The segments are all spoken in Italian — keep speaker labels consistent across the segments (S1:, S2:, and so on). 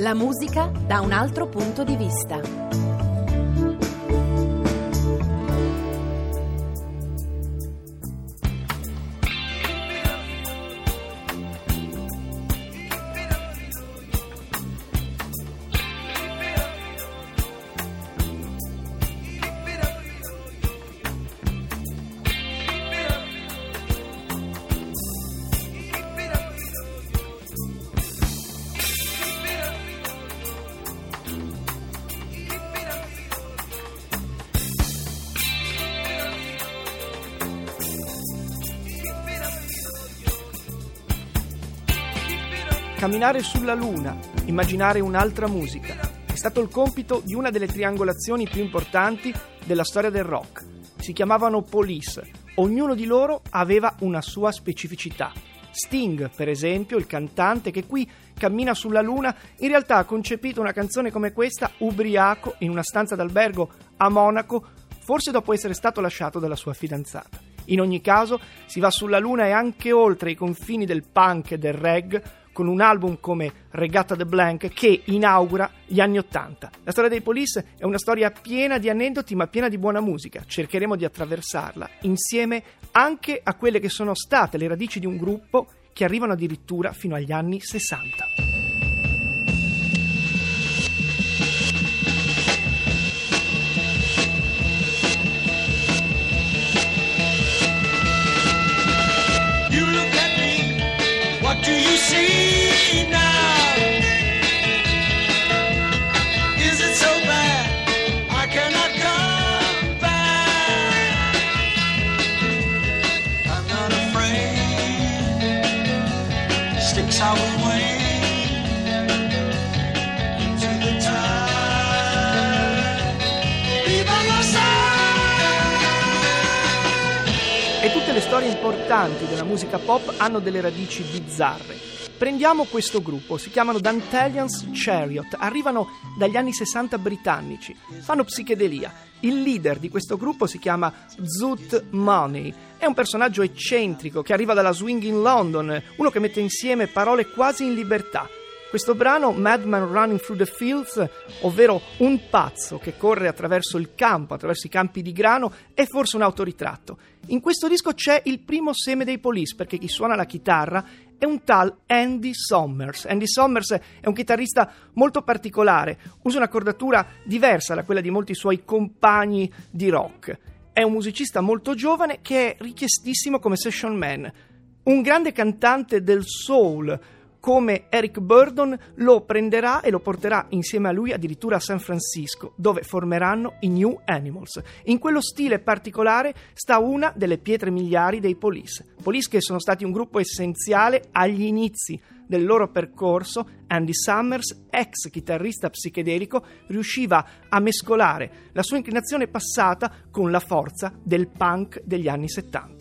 S1: La musica da un altro punto di vista.
S2: Camminare sulla Luna, immaginare un'altra musica, è stato il compito di una delle triangolazioni più importanti della storia del rock. Si chiamavano Police, ognuno di loro aveva una sua specificità. Sting, per esempio, il cantante che qui cammina sulla Luna, in realtà ha concepito una canzone come questa ubriaco in una stanza d'albergo a Monaco, forse dopo essere stato lasciato dalla sua fidanzata. In ogni caso, si va sulla Luna e anche oltre i confini del punk e del reggae con un album come Regatta the Blank che inaugura gli anni Ottanta. La storia dei Police è una storia piena di aneddoti ma piena di buona musica. Cercheremo di attraversarla insieme anche a quelle che sono state le radici di un gruppo che arrivano addirittura fino agli anni 60. E tutte le storie importanti della musica pop hanno delle radici bizzarre. Prendiamo questo gruppo, si chiamano Dantelians Chariot, arrivano dagli anni 60 britannici, fanno psichedelia. Il leader di questo gruppo si chiama Zoot Money, è un personaggio eccentrico che arriva dalla swing in London, uno che mette insieme parole quasi in libertà. Questo brano, Madman Running Through the Fields, ovvero un pazzo che corre attraverso il campo, attraverso i campi di grano, è forse un autoritratto. In questo disco c'è il primo seme dei Police, perché chi suona la chitarra è un tal Andy Sommers. Andy Sommers è un chitarrista molto particolare, usa una cordatura diversa da quella di molti suoi compagni di rock. È un musicista molto giovane che è richiestissimo come session man. Un grande cantante del soul, come Eric Burdon lo prenderà e lo porterà insieme a lui addirittura a San Francisco, dove formeranno i New Animals. In quello stile particolare sta una delle pietre miliari dei Police. Police che sono stati un gruppo essenziale agli inizi del loro percorso, Andy Summers, ex chitarrista psichedelico, riusciva a mescolare la sua inclinazione passata con la forza del punk degli anni 70.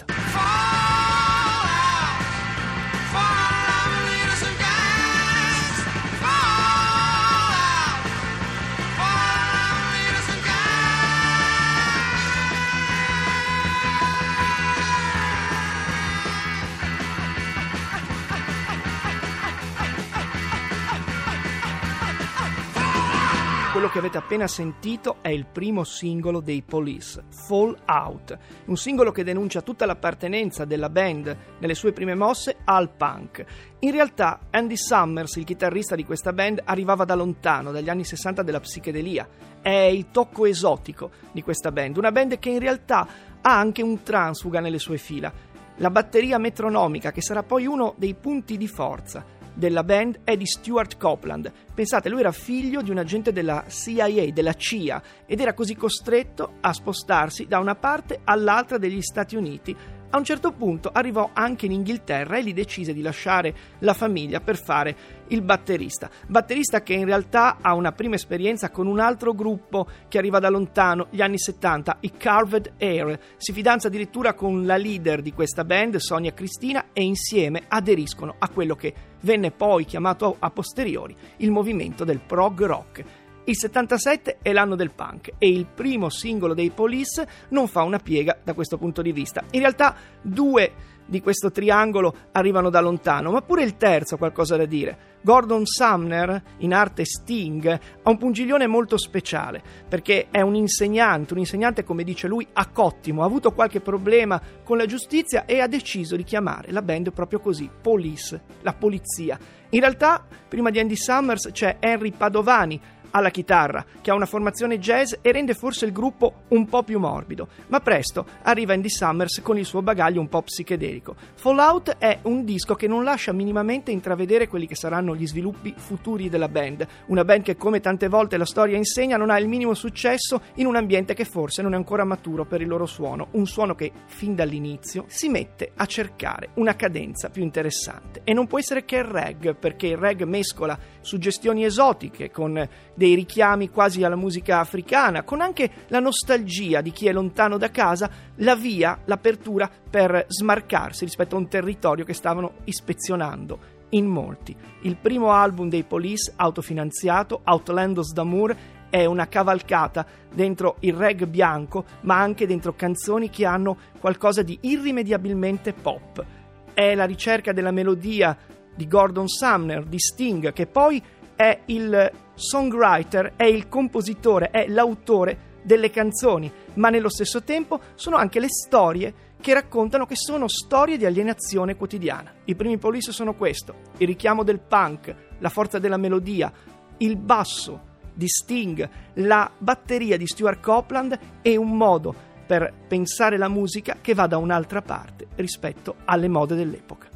S2: Quello che avete appena sentito è il primo singolo dei Police, Fall Out, un singolo che denuncia tutta l'appartenenza della band nelle sue prime mosse al punk. In realtà Andy Summers, il chitarrista di questa band, arrivava da lontano, dagli anni 60 della psichedelia. È il tocco esotico di questa band, una band che in realtà ha anche un transfuga nelle sue fila. La batteria metronomica, che sarà poi uno dei punti di forza della band è di Stuart Copeland. Pensate, lui era figlio di un agente della CIA, della CIA, ed era così costretto a spostarsi da una parte all'altra degli Stati Uniti a un certo punto arrivò anche in Inghilterra e lì decise di lasciare la famiglia per fare il batterista. Batterista che in realtà ha una prima esperienza con un altro gruppo che arriva da lontano, gli anni 70, i Carved Air. Si fidanza addirittura con la leader di questa band, Sonia Cristina, e insieme aderiscono a quello che venne poi chiamato a posteriori il movimento del prog rock. Il 77 è l'anno del punk e il primo singolo dei Police non fa una piega da questo punto di vista. In realtà due di questo triangolo arrivano da lontano, ma pure il terzo ha qualcosa da dire. Gordon Sumner, in arte Sting, ha un pungiglione molto speciale perché è un insegnante, un insegnante come dice lui accottimo, ha avuto qualche problema con la giustizia e ha deciso di chiamare la band proprio così, Police, la polizia. In realtà, prima di Andy Summers c'è Henry Padovani, alla chitarra, che ha una formazione jazz e rende forse il gruppo un po' più morbido, ma presto arriva Andy Summers con il suo bagaglio un po' psichedelico. Fallout è un disco che non lascia minimamente intravedere quelli che saranno gli sviluppi futuri della band, una band che come tante volte la storia insegna non ha il minimo successo in un ambiente che forse non è ancora maturo per il loro suono, un suono che fin dall'inizio si mette a cercare una cadenza più interessante. E non può essere che il reg, perché il reg mescola suggestioni esotiche con dei richiami quasi alla musica africana, con anche la nostalgia di chi è lontano da casa, la via, l'apertura per smarcarsi rispetto a un territorio che stavano ispezionando in molti. Il primo album dei Police, autofinanziato, Outlandos d'Amour, è una cavalcata dentro il reg bianco, ma anche dentro canzoni che hanno qualcosa di irrimediabilmente pop. È la ricerca della melodia di Gordon Sumner, di Sting, che poi è il songwriter, è il compositore, è l'autore delle canzoni, ma nello stesso tempo sono anche le storie che raccontano che sono storie di alienazione quotidiana. I primi Police sono questo, il richiamo del punk, la forza della melodia, il basso di Sting, la batteria di Stuart Copeland e un modo per pensare la musica che va da un'altra parte rispetto alle mode dell'epoca.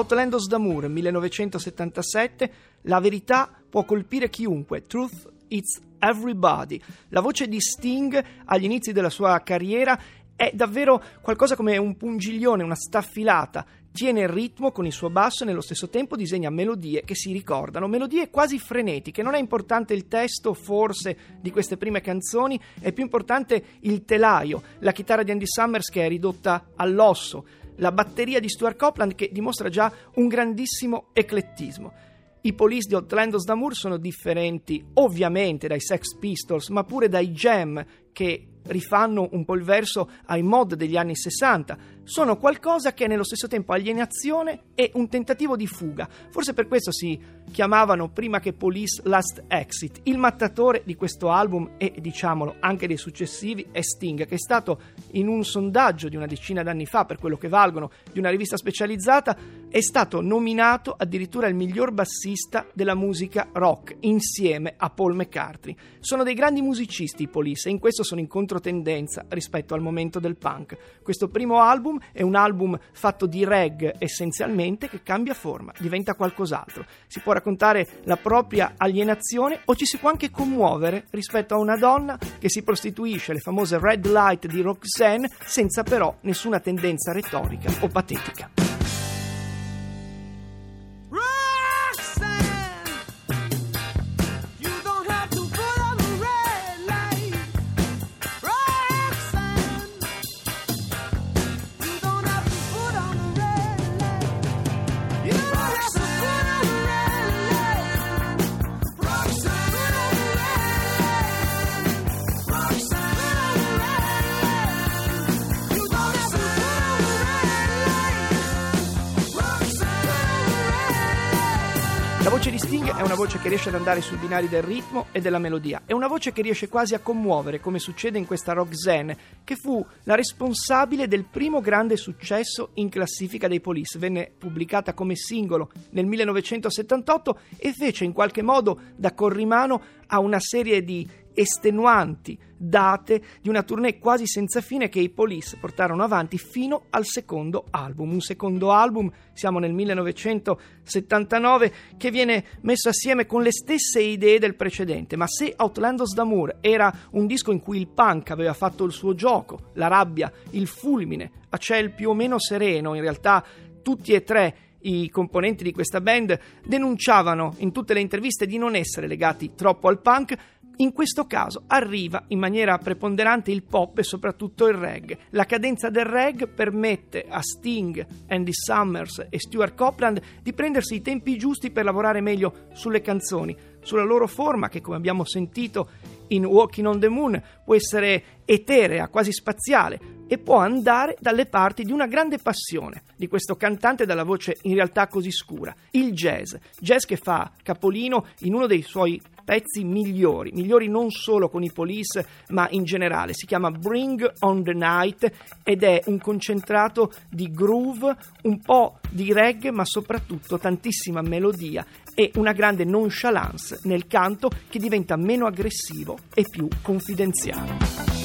S2: Outlandos d'Amour 1977, la verità può colpire chiunque, Truth It's Everybody. La voce di Sting agli inizi della sua carriera è davvero qualcosa come un pungiglione, una staffilata. Tiene il ritmo con il suo basso e nello stesso tempo disegna melodie che si ricordano, melodie quasi frenetiche. Non è importante il testo, forse, di queste prime canzoni, è più importante il telaio, la chitarra di Andy Summers che è ridotta all'osso la batteria di Stuart Copeland che dimostra già un grandissimo eclettismo. I Police di Outlandos d'Amour sono differenti ovviamente dai Sex Pistols, ma pure dai Jam che rifanno un po' il verso ai mod degli anni 60, sono qualcosa che è nello stesso tempo alienazione e un tentativo di fuga. Forse per questo si chiamavano prima che Police Last Exit. Il mattatore di questo album e diciamolo anche dei successivi è Sting, che è stato in un sondaggio di una decina d'anni fa, per quello che valgono, di una rivista specializzata, è stato nominato addirittura il miglior bassista della musica rock insieme a Paul McCartney. Sono dei grandi musicisti i Police e in questo sono in controtendenza rispetto al momento del punk. Questo primo album è un album fatto di reg essenzialmente che cambia forma, diventa qualcos'altro. Si può raccontare la propria alienazione o ci si può anche commuovere rispetto a una donna che si prostituisce, le famose red light di Roxanne, senza però nessuna tendenza retorica o patetica. La voce di Sting è una voce che riesce ad andare sui binari del ritmo e della melodia, è una voce che riesce quasi a commuovere, come succede in questa Roxanne, che fu la responsabile del primo grande successo in classifica dei Police. Venne pubblicata come singolo nel 1978 e fece in qualche modo da corrimano a una serie di estenuanti date di una tournée quasi senza fine che i Police portarono avanti fino al secondo album. Un secondo album, siamo nel 1979, che viene messo assieme con le stesse idee del precedente. Ma se Outlandos d'Amour era un disco in cui il punk aveva fatto il suo gioco, la rabbia, il fulmine, a ciel più o meno sereno, in realtà tutti e tre I componenti di questa band denunciavano in tutte le interviste di non essere legati troppo al punk, in questo caso arriva in maniera preponderante il pop e soprattutto il reggae. La cadenza del reggae permette a Sting, Andy Summers e Stuart Copeland di prendersi i tempi giusti per lavorare meglio sulle canzoni, sulla loro forma che come abbiamo sentito in Walking on the Moon può essere eterea, quasi spaziale e può andare dalle parti di una grande passione di questo cantante dalla voce in realtà così scura, il jazz, jazz che fa capolino in uno dei suoi pezzi migliori, migliori non solo con i Police ma in generale, si chiama Bring on the Night ed è un concentrato di groove, un po' di reggae ma soprattutto tantissima melodia e una grande nonchalance nel canto che diventa meno aggressivo e più confidenziale.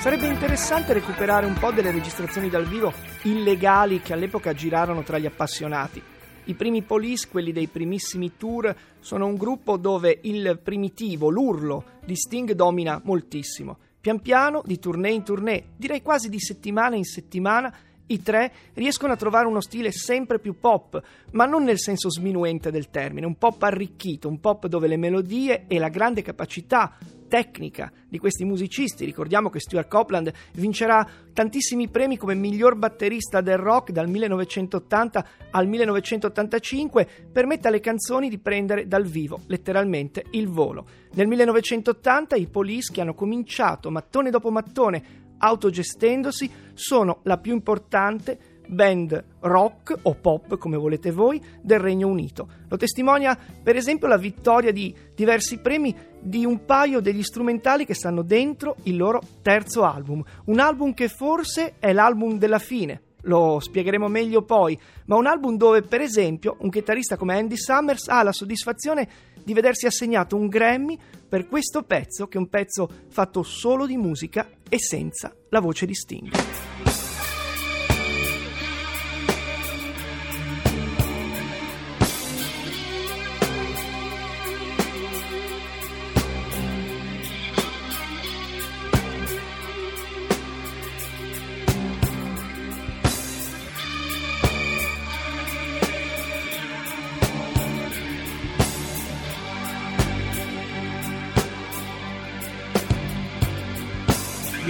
S2: Sarebbe interessante recuperare un po' delle registrazioni dal vivo illegali che all'epoca girarono tra gli appassionati. I primi Police, quelli dei primissimi tour, sono un gruppo dove il primitivo, l'urlo di Sting domina moltissimo. Pian piano, di tournée in tournée, direi quasi di settimana in settimana, i tre riescono a trovare uno stile sempre più pop, ma non nel senso sminuente del termine, un pop arricchito, un pop dove le melodie e la grande capacità tecnica di questi musicisti. Ricordiamo che Stuart Copeland vincerà tantissimi premi come miglior batterista del rock dal 1980 al 1985, permette alle canzoni di prendere dal vivo, letteralmente, il volo. Nel 1980 i Police, che hanno cominciato mattone dopo mattone autogestendosi, sono la più importante band rock o pop, come volete voi, del Regno Unito. Lo testimonia per esempio la vittoria di diversi premi di un paio degli strumentali che stanno dentro il loro terzo album, un album che forse è l'album della fine. Lo spiegheremo meglio poi, ma un album dove, per esempio, un chitarrista come Andy Summers ha la soddisfazione di vedersi assegnato un Grammy per questo pezzo, che è un pezzo fatto solo di musica e senza la voce di Sting.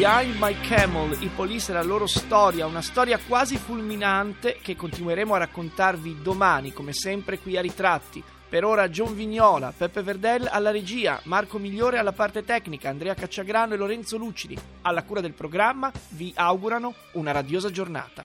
S2: Behind My Camel, i Police e la loro storia, una storia quasi fulminante che continueremo a raccontarvi domani, come sempre qui a Ritratti. Per ora John Vignola, Peppe Verdel alla regia, Marco Migliore alla parte tecnica, Andrea Cacciagrano e Lorenzo Lucidi alla cura del programma vi augurano una radiosa giornata.